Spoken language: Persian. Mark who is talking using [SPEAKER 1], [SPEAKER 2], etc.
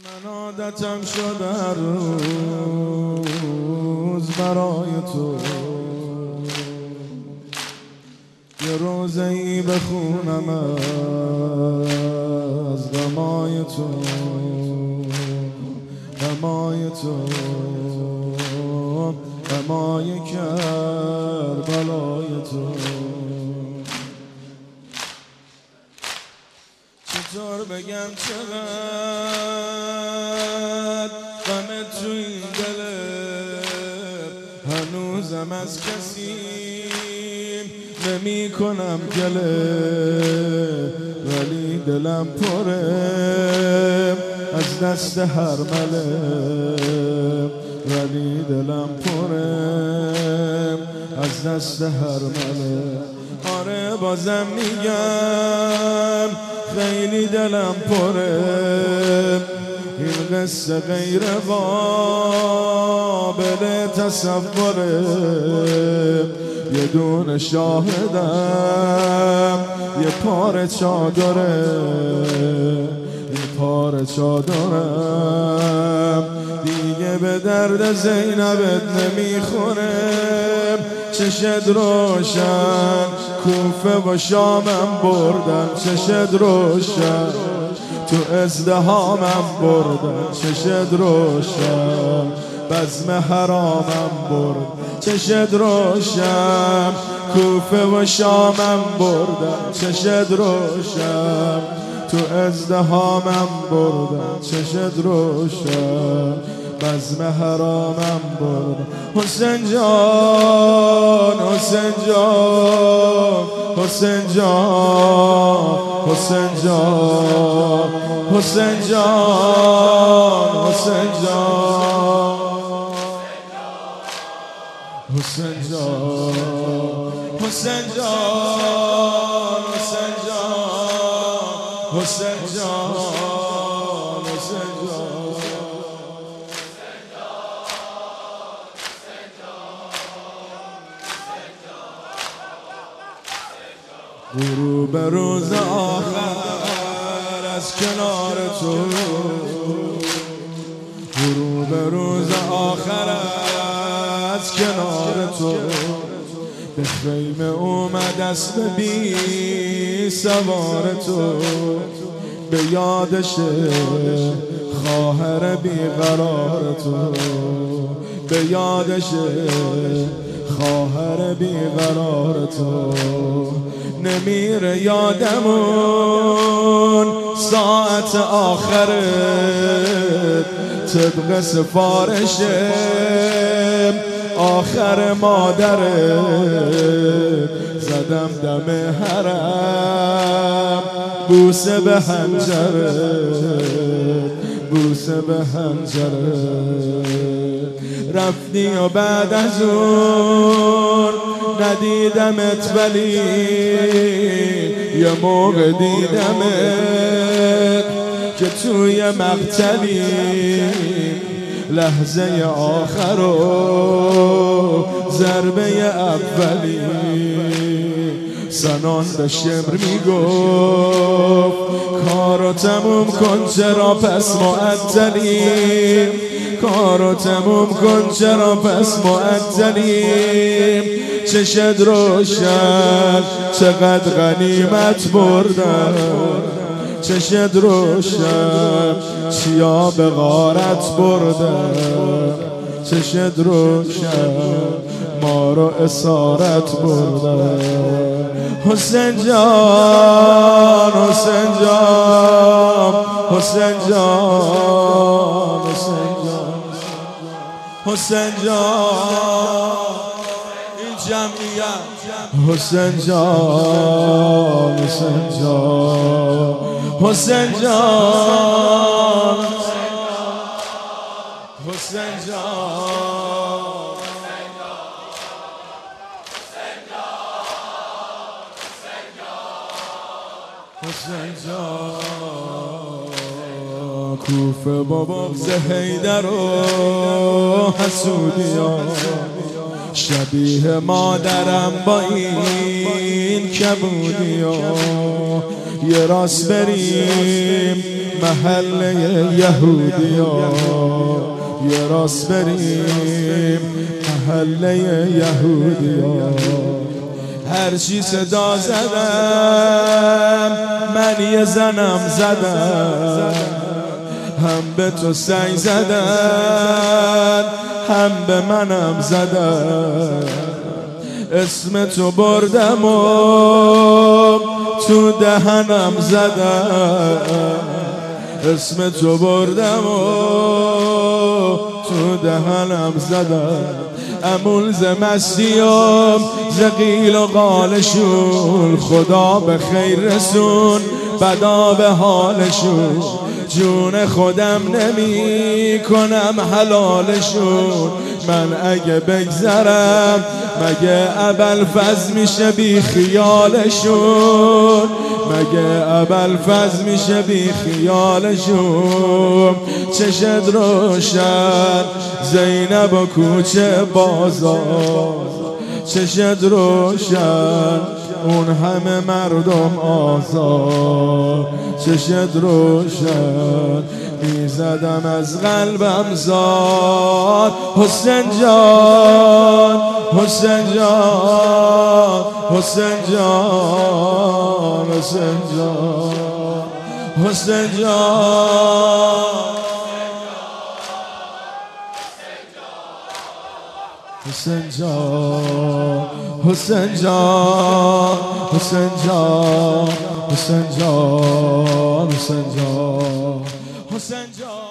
[SPEAKER 1] من عادتم شد هر روز برای تو. یه روزه ای بخونم از غمای تو. غمای تو. غمای کربلای تو. چطور بگم چقدر غم تو این دله. هنوزم از کسی نمی کنم گله. ولی دلم پره از دست هر مله. ولی دلم پره از دست هر مله. آره بازم میگم خیلی دلم پره. این قصه غیر قابل تصوره. یه دون شاهدم یه پار چادره. یه پار چادرم. دیگه به درد زینبت نمی‌خوره. چشد روشن کوفه و شامم بردم چشد روشن. تو ازدهامم بردم چشد روشن. بزم حرامم برد چشد روشن. کوفه و شامم بردم چشد روشن. تو ازدهامم بردم چشد روشن. بزم حرامم برد. حسین جان حسین جان حسین جان حسین جان حسین جان حسین جان حسین جان حسین جان. غروب روز آخر از کنار تو. غروب روز آخر از کنار تو. به خیمه اومد است بی سوار تو. به یادش خواهر بیقرار تو. به یادش خواهر بیقرار تو. نمیره یادمون. ساعت آخره. طبق سفارشه. آخر مادره. زدم دم حرم. بوسه به هنجره بوسه به هنجره رفتی و بعد از اون ندیدمت ولی یه موقع دیدمت که توی مقتلی لحظه آخر و ضربه اولی سنان به شمر می‌گفت کارو تموم کن چرا پس معدلی کارو تموم کن چرا پس معدلی چشد روشن چقدر غنیمت بردن؟ چشد روشن چیا به غارت بردن؟ چشد روشن ما رو اسارت بردن؟ حسین جان حسین جان حسین جان حسین جان. حسین جان. این جمعیت. حسین جان حسین جان. حسین جان. حسین جان. حسین جان. کوفه با بغز حیدر و حسودیان شبیه مادرم با این کبودیا. یه راست بریم محله یهودیا. یه راست بریم یهودیا. هر چی صدا زدم من یه زنم زدم. هم به تو سنگ زدن هم به منم زدن. اسم تو بردم و تو دهنم زدن. اسم تو بردم و تو دهنم زدن. امول ز مسیام زقیل و قالشون خدا به خیر رسون. بدا به حالشون جون خودم نمی کنم حلالشون. من اگه بگذرم مگه اول فز میشه بی خیالشون؟ مگه اول فز میشه بی خیالشون؟ چشد روشن زینب و کوچه بازار. چشد روشن اون همه مردم آزاد. چشد روشن می‌زدم از قلبم زاد. حسین جان حسین جان حسین جان حسین جان حسین جان. حسین جان حسین جان حسین جان حسین جان حسین جان حسین جان.